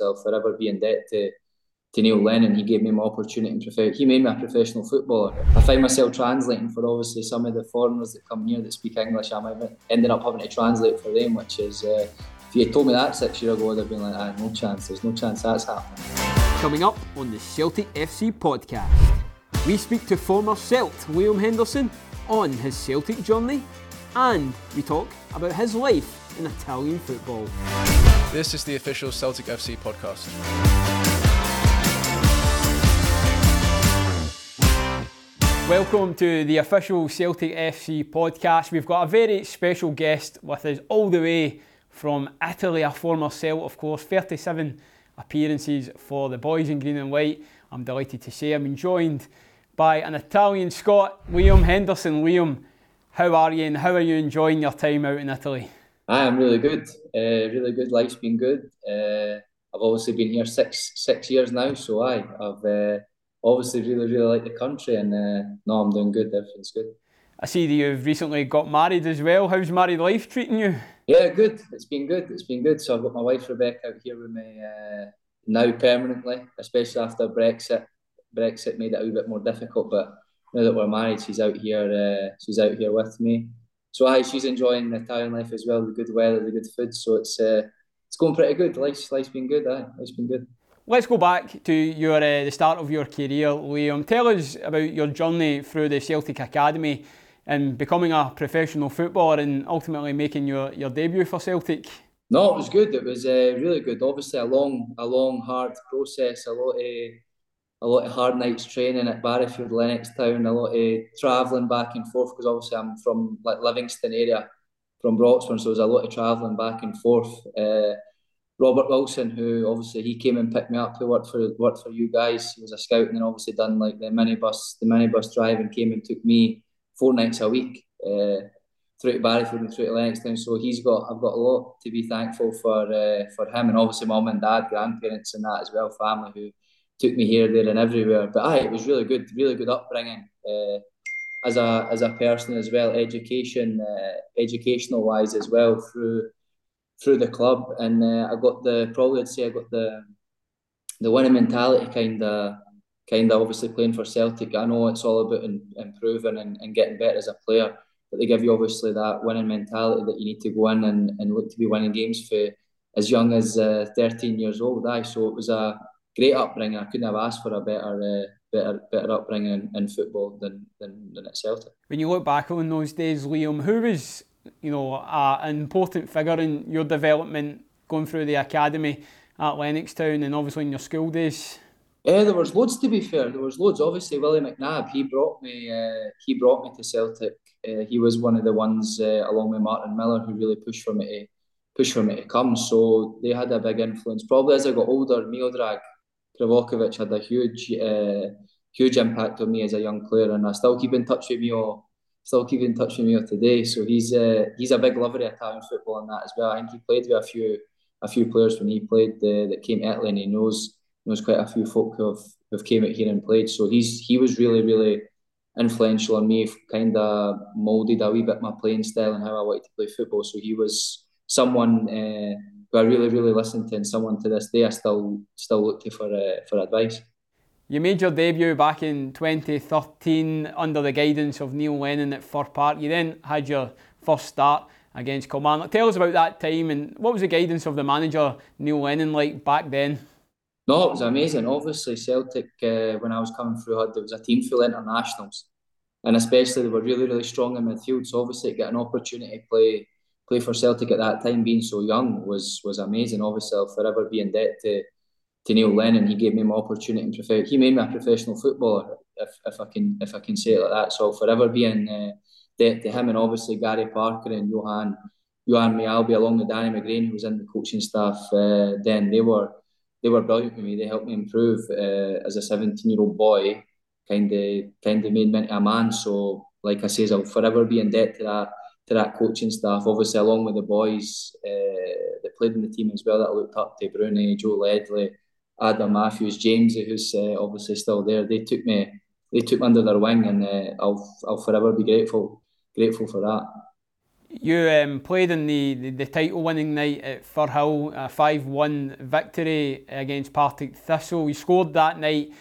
I'll forever be in debt to to Neil Lennon. He gave me my opportunity. He made me a professional footballer. I find myself translating for obviously some of the foreigners that come here that speak English. I'm ending up having to translate for them, which is. Uh, if you had told me that six years ago, I'd have been like, ah, no chance. There's no chance that's happening. Coming up on the Celtic FC podcast, we speak to former Celt William Henderson on his Celtic journey, and we talk about his life in Italian football. This is the official Celtic FC podcast. Welcome to the official Celtic FC podcast. We've got a very special guest with us all the way from Italy, a former Celt, of course, 37 appearances for the boys in green and white. I'm delighted to say I'm joined by an Italian Scot, Liam Henderson. Liam, how are you and how are you enjoying your time out in Italy? I am really good, uh, really good. Life's been good. Uh, I've obviously been here six six years now, so I, I've uh, obviously really really like the country, and uh, no, I'm doing good. Everything's good. I see that you've recently got married as well. How's married life treating you? Yeah, good. It's been good. It's been good. So I've got my wife Rebecca out here with me uh, now permanently, especially after Brexit. Brexit made it a wee bit more difficult, but now that we're married, she's out here. Uh, she's out here with me. So aye, she's enjoying the Italian life as well. The good weather, the good food. So it's uh, it's going pretty good. Life's life's been good. Aye, life's been good. Let's go back to your uh, the start of your career, Liam. Tell us about your journey through the Celtic Academy and becoming a professional footballer and ultimately making your, your debut for Celtic? No, it was good. It was uh, really good. Obviously, a long, a long, hard process. A lot of, a lot of hard nights training at Barrowfield, Lennox Town, A lot of travelling back and forth because obviously I'm from like Livingston area, from Broxburn, so there's a lot of travelling back and forth. Uh, Robert Wilson, who obviously he came and picked me up, who worked for worked for you guys. He was a scout and then obviously done like the minibus, the minibus drive, and came and took me four nights a week uh, through to Barrowfield and through to Lennoxtown. So he's got I've got a lot to be thankful for uh, for him and obviously mum and dad, grandparents and that as well, family who took me here, there and everywhere. But aye, it was really good, really good upbringing. Uh, as a as a person as well, education, uh, educational wise as well through through the club, and uh, I got the probably I'd say I got the the winning mentality kind of kind of obviously playing for Celtic. I know it's all about in, improving and, and getting better as a player, but they give you obviously that winning mentality that you need to go in and, and look to be winning games for as young as uh, 13 years old. Aye. So it was a great upbringing. I couldn't have asked for a better uh, better better upbringing in, in football than, than, than at Celtic. When you look back on those days, Liam, who was you know a, an important figure in your development going through the academy at Lennoxtown and obviously in your school days? Uh, there was loads to be fair. There was loads. Obviously, Willie McNabb. He brought me. Uh, he brought me to Celtic. Uh, he was one of the ones, uh, along with Martin Miller, who really pushed for me to push for me to come. So they had a big influence. Probably as I got older, Miodrag Krivokapic had a huge, uh, huge impact on me as a young player, and I still keep in touch with Mio. Still keep in touch with Mio today. So he's uh, he's a big lover of Italian football and that as well. I think he played with a few a few players when he played that came to Italy, and he knows knows quite a few folk who have who've came out here and played. So he's he was really really influential on me. Kind of molded a wee bit my playing style and how I wanted to play football. So he was someone uh, who I really really listened to, and someone to this day I still still look to for uh, for advice. You made your debut back in 2013 under the guidance of Neil Lennon at Fir Park. You then had your first start against Kilmarnock. Tell us about that time and what was the guidance of the manager Neil Lennon like back then? No, it was amazing. Obviously, Celtic, uh, when I was coming through, had there was a team full of internationals, and especially they were really, really strong in midfield. So obviously, to get an opportunity to play play for Celtic at that time, being so young, was was amazing. Obviously, I'll forever be in debt to to Neil Lennon. He gave me my opportunity. Prefer- he made me a professional footballer, if, if I can if I can say it like that. So I'll forever be in uh, debt to him, and obviously Garry Parker and Johan Johan Mjällby, along with Danny McGrain, who was in the coaching staff. Uh, then they were they were brilliant with me. They helped me improve uh, as a 17 year old boy. Kind of, kind of made me into a man. So, like I says, I'll forever be in debt to that to that coaching staff. Obviously, along with the boys uh, that played in the team as well, that looked up to Broony, Joe Ledley, Adam Matthews, James, who's uh, obviously still there. They took me, they took me under their wing, and uh, I'll I'll forever be grateful grateful for that You um, played in the, the, the title winning night at Firhill, a 5 1 victory against Partick Thistle. You scored that night.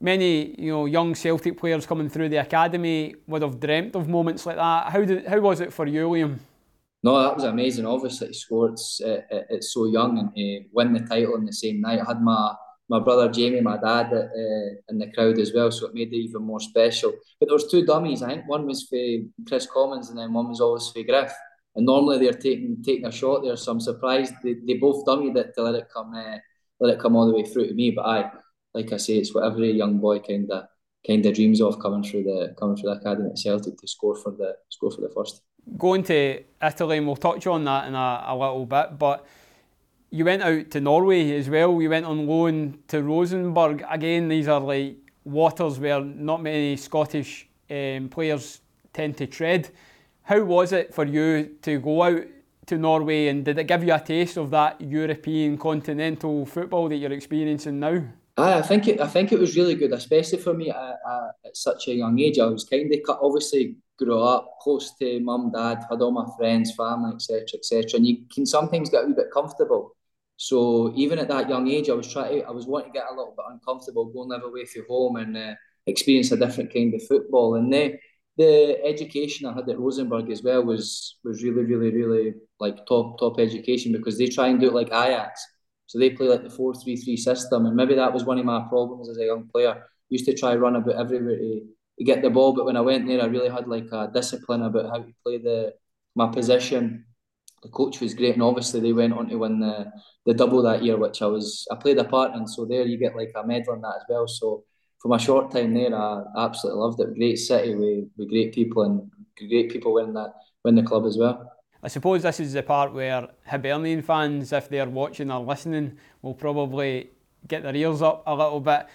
Many you know young Celtic players coming through the academy would have dreamt of moments like that. How did how was it for you, Liam? No, that was amazing. Obviously, he scored at, at, so young and to win the title in the same night. I had my my brother Jamie, my dad, uh, in the crowd as well, so it made it even more special. But there was two dummies. I think one was for Kris Commons, and then one was always for Griff. And normally they're taking taking a shot there, so I'm surprised they, they both dummied it to let it come uh, let it come all the way through to me. But I, like I say, it's what every young boy kind of kind of dreams of coming through the coming through the academy at Celtic to score for the score for the first. Going to Italy, and we'll touch on that in a, a little bit, but you went out to Norway as well. You went on loan to Rosenborg. Again, these are like waters where not many Scottish um, players tend to tread. How was it for you to go out to Norway and did it give you a taste of that European continental football that you're experiencing now? I think it. I think it was really good, especially for me at, such a young age. I was kind of obviously grew up close to mum, dad, had all my friends, family, etc., etc. And you can sometimes get a wee bit comfortable. So even at that young age, I was trying. To, I was wanting to get a little bit uncomfortable, go and live away from home and uh, experience a different kind of football. And the the education I had at Rosenborg as well was was really, really, really like top top education because they try and do it like Ajax. So they play like the four three three system, and maybe that was one of my problems as a young player. Used to try run about everywhere to, to get the ball, but when I went there, I really had like a discipline about how to play the my position the coach was great, and obviously they went on to win the the double that year, which I was I played a part in. So there you get like a medal in that as well. So for my short time there, I absolutely loved it. Great city with, with great people and great people win that win the club as well. I suppose this is the part where Hibernian fans, if they're watching or listening, will probably get their ears up a little bit.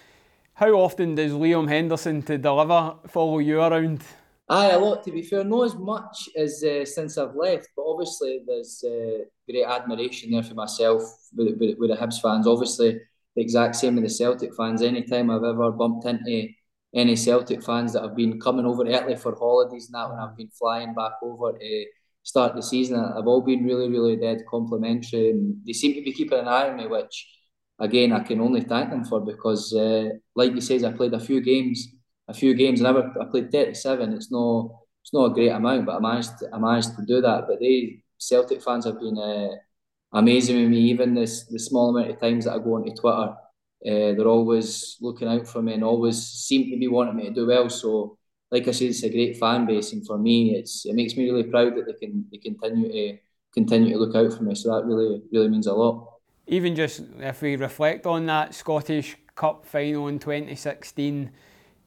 How often does Liam Henderson to deliver follow you around? Aye, a lot to be fair. Not as much as uh, since I've left, but obviously there's uh, great admiration there for myself with, with, with, the Hibs fans. Obviously, the exact same with the Celtic fans. Anytime I've ever bumped into any Celtic fans that have been coming over to Italy for holidays and that, when I've been flying back over to start the season, I've all been really, really dead complimentary. And they seem to be keeping an eye on me, which again I can only thank them for because, uh, like you says, I played a few games a few games. and I I played 37. It's no it's not a great amount, but I managed to, I managed to do that. But they Celtic fans have been uh, amazing with me. Even this the small amount of times that I go onto Twitter, uh, they're always looking out for me and always seem to be wanting me to do well. So, like I said, it's a great fan base, and for me, it's it makes me really proud that they can they continue to continue to look out for me. So that really really means a lot. Even just if we reflect on that Scottish Cup final in 2016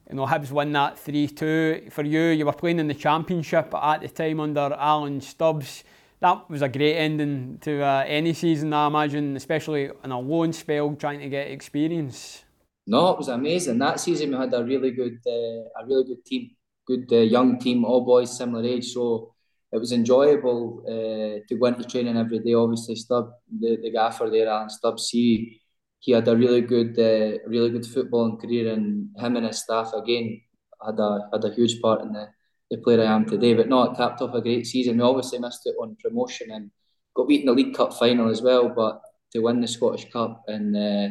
you know, Hibs won that 3 2. For you, you were playing in the Championship at the time under Alan Stubbs. That was a great ending to uh, any season, I imagine, especially in a loan spell trying to get experience. No, it was amazing. That season we had a really good, uh, a really good team, good uh, young team, all boys similar age. So it was enjoyable uh, to go into training every day. Obviously, Stubb, the, the gaffer there, Alan Stubbs, he he had a really good, uh, really good footballing career, and him and his staff again had a had a huge part in the, the player I am today. But no, it capped off a great season. We obviously missed it on promotion and got beaten the League Cup final as well. But to win the Scottish Cup and uh,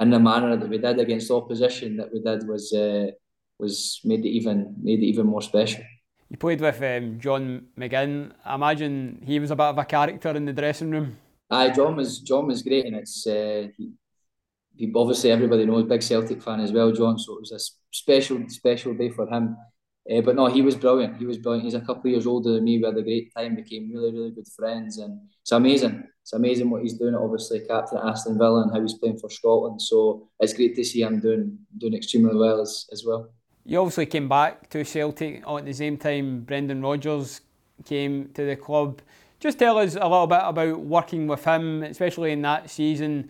in the manner that we did against opposition that we did was uh, was made it even made it even more special. You played with um, John McGinn. I imagine he was a bit of a character in the dressing room. Aye, John was John was great, and it's uh, he, he, obviously everybody knows big Celtic fan as well, John. So it was a special special day for him. Uh, but no, he was brilliant. He was brilliant. He's a couple of years older than me. We had a great time. Became really really good friends, and it's amazing. It's amazing what he's doing. Obviously, captain at Aston Villa and how he's playing for Scotland. So it's great to see him doing doing extremely well as, as well. You obviously came back to Celtic at the same time. Brendan Rodgers came to the club. Just tell us a little bit about working with him, especially in that season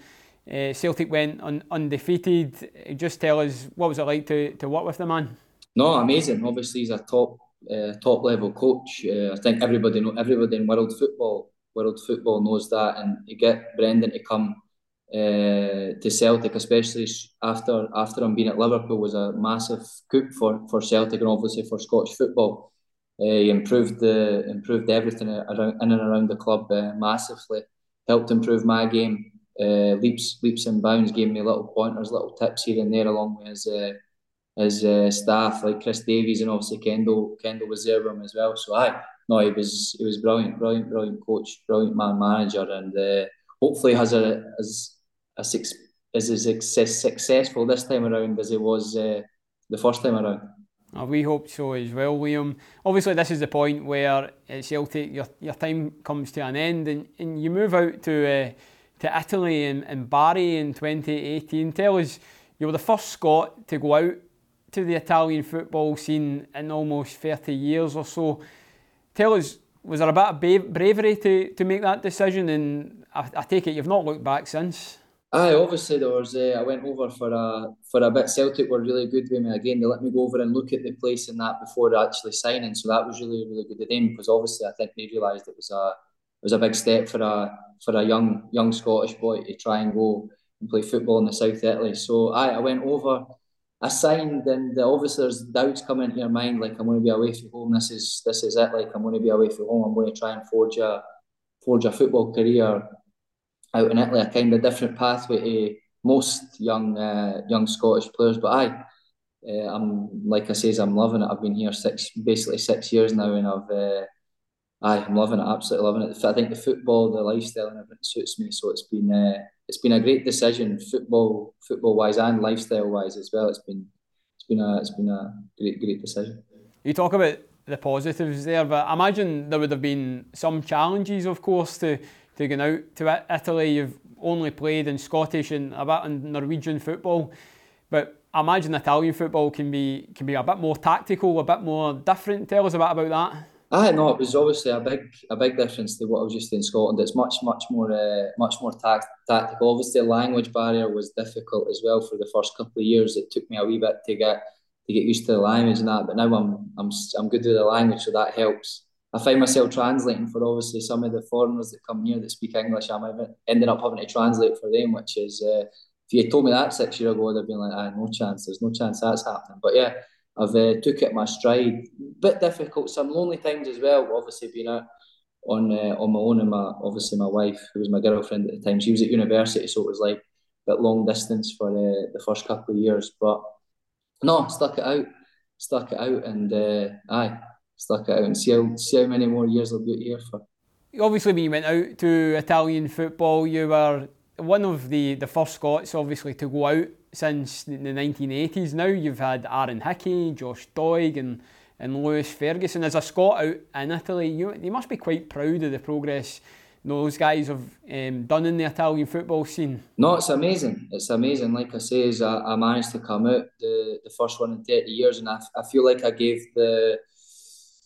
uh, Celtic went un- undefeated. Just tell us what was it like to, to work with the man? No, amazing. Obviously, he's a top uh, top level coach. Uh, I think everybody know everybody in world football world football knows that, and you get Brendan to come uh, to Celtic, especially after after him being at Liverpool, was a massive coup for, for Celtic and obviously for Scottish football. he improved the improved everything around in and around the club uh, massively. Helped improve my game. Uh, leaps leaps and bounds. Gave me little pointers, little tips here and there, along with his uh, his uh, staff like Chris Davies and obviously Kendall. Kendall was there with him as well. So I no, he was he was brilliant, brilliant, brilliant coach, brilliant man manager, and uh, hopefully has a as is as success, successful this time around as he was uh, the first time around. Oh, we hope so as well, Liam. Obviously, this is the point where at Celtic your, your time comes to an end and, and you move out to uh, to Italy and, and Bari in 2018. Tell us, you were the first Scot to go out to the Italian football scene in almost 30 years or so. Tell us, was there a bit of bravery to, to make that decision? And I, I take it you've not looked back since. Aye, obviously there was. Uh, I went over for a for a bit. Celtic were really good with me again. They let me go over and look at the place and that before actually signing. So that was really really good of them because obviously I think they realised it was a it was a big step for a for a young young Scottish boy to try and go and play football in the South Italy. So aye, I went over. I signed, and obviously there's doubts coming into your mind like I'm going to be away from home. This is this is it. Like I'm going to be away from home. I'm going to try and forge a forge a football career out in Italy, a kind of different pathway to most young uh, young Scottish players. But I, uh, I'm like I says, I'm loving it. I've been here six, basically six years now, and I've, uh, I, I'm loving it, absolutely loving it. I think the football, the lifestyle, and everything suits me. So it's been, uh, it's been a great decision, football, football wise, and lifestyle wise as well. It's been, it's been a, it's been a great, great decision. You talk about the positives there, but I imagine there would have been some challenges, of course, to going out to Italy. You've only played in Scottish and a bit in Norwegian football, but I imagine Italian football can be can be a bit more tactical, a bit more different. Tell us a bit about that. I know it was obviously a big a big difference to what I was used to in Scotland. It's much much more uh, much more tact, tactical. Obviously, the language barrier was difficult as well for the first couple of years. It took me a wee bit to get to get used to the language and that. But now I'm I'm I'm good with the language, so that helps. I find myself translating for obviously some of the foreigners that come here that speak English. I'm ending up having to translate for them, which is uh, if you told me that six years ago, I'd have been like, ah, no chance. There's no chance that's happening. But yeah, I've uh, took it my stride. Bit difficult, some lonely times as well. Obviously, being out on uh, on my own, and my obviously my wife, who was my girlfriend at the time, she was at university, so it was like a bit long distance for uh, the first couple of years. But no, stuck it out, stuck it out, and uh, aye stuck it out and see how see how many more years I'll be here for. Obviously, when you went out to Italian football, you were one of the, the first Scots, obviously, to go out since the 1980s. Now you've had Aaron Hickey, Josh Doig, and, and Lewis Ferguson. As a Scot out in Italy, you, you must be quite proud of the progress those guys have um, done in the Italian football scene? No, it's amazing. It's amazing. Like I say, I, I managed to come out the, the first one in 30 years, and I, I feel like I gave the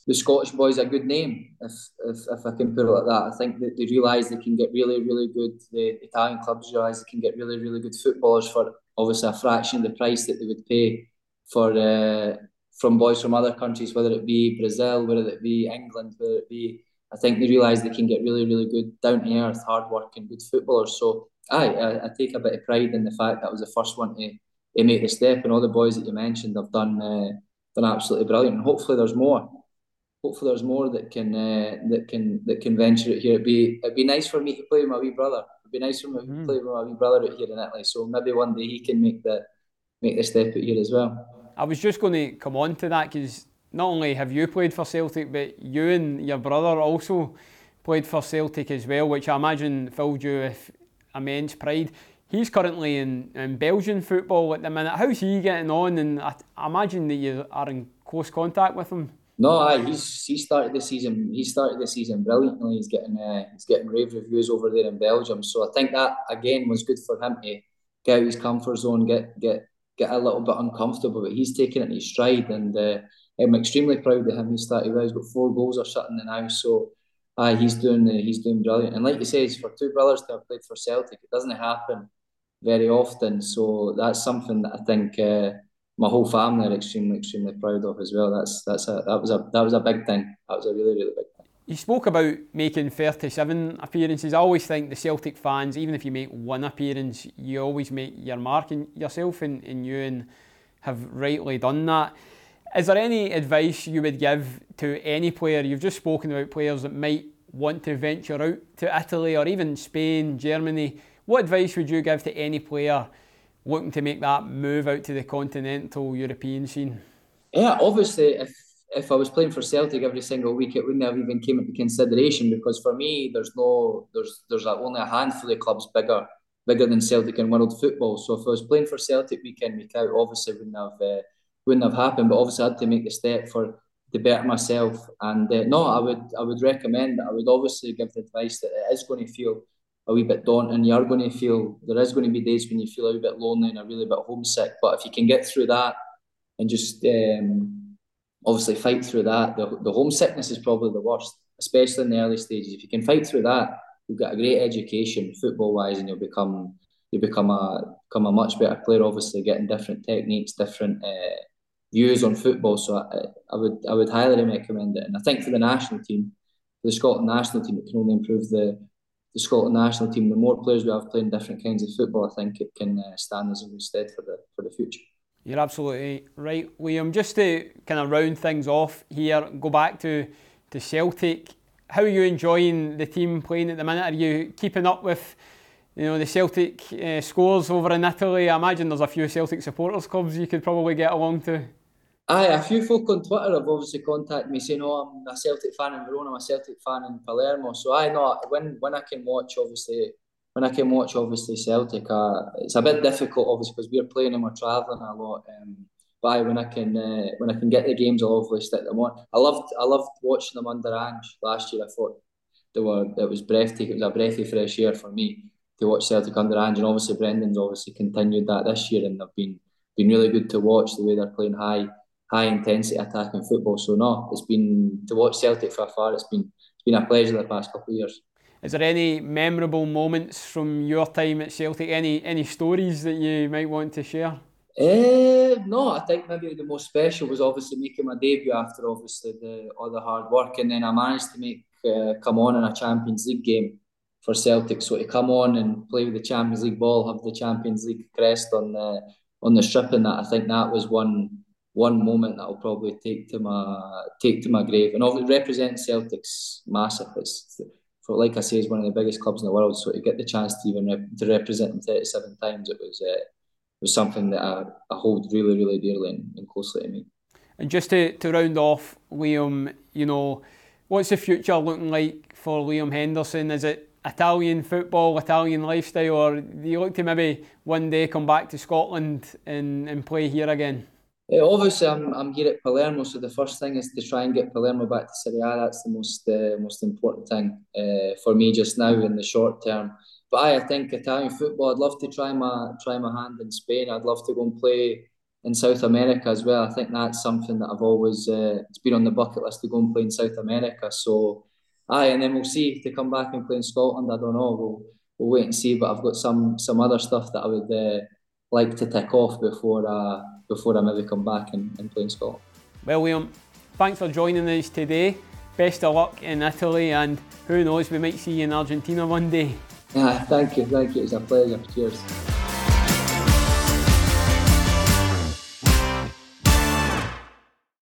the Scottish boys a good name, if, if, if I can put it like that. I think that they realise they can get really, really good, the Italian clubs realise they can get really, really good footballers for obviously a fraction of the price that they would pay for uh, from boys from other countries, whether it be Brazil, whether it be England, whether it be. I think they realise they can get really, really good, down to earth, hard working, good footballers. So, aye, I, I take a bit of pride in the fact that I was the first one to, to make the step, and all the boys that you mentioned have done, uh, done absolutely brilliant. And hopefully, there's more hopefully there's more that can uh, that can that can venture it here. It'd be it'd be nice for me to play with my wee brother. It'd be nice for me mm. to play with my wee brother out here in Italy. So maybe one day he can make the make the step out here as well. I was just going to come on to that because not only have you played for Celtic, but you and your brother also played for Celtic as well, which I imagine filled you with immense pride. He's currently in, in Belgian football at the minute. How's he getting on? And I, I imagine that you are in close contact with him. No, aye, he's he started the season. He started the season brilliantly. He's getting uh, he's getting rave reviews over there in Belgium. So I think that again was good for him to get out his comfort zone, get get get a little bit uncomfortable. But he's taking it in his stride, and uh, I'm extremely proud of him. He started well. He's got four goals or something now. So aye, he's doing uh, he's doing brilliant. And like you say, for two brothers to have played for Celtic, it doesn't happen very often. So that's something that I think. Uh, my whole family are extremely, extremely proud of as well. That's that's a that was a that was a big thing. That was a really, really big thing. You spoke about making 37 appearances. I always think the Celtic fans, even if you make one appearance, you always make your mark in yourself and, and you and have rightly done that. Is there any advice you would give to any player? You've just spoken about players that might want to venture out to Italy or even Spain, Germany. What advice would you give to any player looking to make that move out to the continental European scene? Yeah, obviously, if if I was playing for Celtic every single week, it wouldn't have even came into consideration because for me, there's no there's there's only a handful of clubs bigger bigger than Celtic in world football. So if I was playing for Celtic week in week out, obviously wouldn't have uh, wouldn't have happened. But obviously, I had to make the step for to better myself. And uh, no, I would I would recommend that. I would obviously give the advice that it is going to feel a wee bit daunting. You are going to feel there is going to be days when you feel a wee bit lonely and a really bit homesick. But if you can get through that and just um, obviously fight through that, the, the homesickness is probably the worst, especially in the early stages. If you can fight through that, you've got a great education football wise, and you'll become you become a become a much better player. Obviously, getting different techniques, different uh, views on football. So I, I would I would highly recommend it. And I think for the national team, for the Scotland national team, it can only improve the the Scotland national team. The more players we have playing different kinds of football, I think it can uh, stand as a good stead for the for the future. You're absolutely right, William. Just to kind of round things off here, go back to to Celtic. How are you enjoying the team playing at the minute? Are you keeping up with you know the Celtic uh, scores over in Italy? I imagine there's a few Celtic supporters clubs you could probably get along to. Aye, a few folk on Twitter have obviously contacted me saying, "Oh, I'm a Celtic fan in Verona, I'm a Celtic fan in Palermo." So I know when when I can watch, obviously, when I can watch, obviously Celtic, uh, it's a bit difficult, obviously, because we're playing and we're travelling a lot. Um, but aye, when I can uh, when I can get the games, I'll obviously stick them on. I loved I loved watching them under Ange last year. I thought they were it was breathtaking. It was a breath of fresh air for me to watch Celtic under Ange, and obviously Brendan's obviously continued that this year, and they've been been really good to watch the way they're playing high high intensity attacking football. So no, it's been to watch Celtic for far. It's been it's been a pleasure the past couple of years. Is there any memorable moments from your time at Celtic? Any any stories that you might want to share? Uh, no, I think maybe the most special was obviously making my debut after obviously the all the hard work, and then I managed to make uh, come on in a Champions League game for Celtic. So to come on and play with the Champions League ball, have the Champions League crest on the on the strip, and that I think that was one one moment that I'll probably take to my take to my grave. And obviously represent Celtic's massive. It's for like I say, is one of the biggest clubs in the world. So to get the chance to even rep, to represent them thirty seven times, it was uh, was something that I, I hold really really dearly and, and closely to me. And just to, to round off, Liam, you know, what's the future looking like for Liam Henderson? Is it Italian football, Italian lifestyle, or do you look to maybe one day come back to Scotland and, and play here again? Uh, obviously, I'm, I'm here at Palermo, so the first thing is to try and get Palermo back to Serie A. That's the most uh, most important thing uh, for me just now in the short term. But I, I think Italian football. I'd love to try my try my hand in Spain. I'd love to go and play in South America as well. I think that's something that I've always it's been on the bucket list to go and play in South America. So, aye, and then we'll see to come back and play in Scotland. I don't know. We'll we'll wait and see. But I've got some some other stuff that I would like to tick off before. Uh, before I maybe come back and, and play in Scotland. Well, William, thanks for joining us today. Best of luck in Italy, and who knows, we might see you in Argentina one day. Yeah, thank you, thank you. It's a pleasure. Cheers.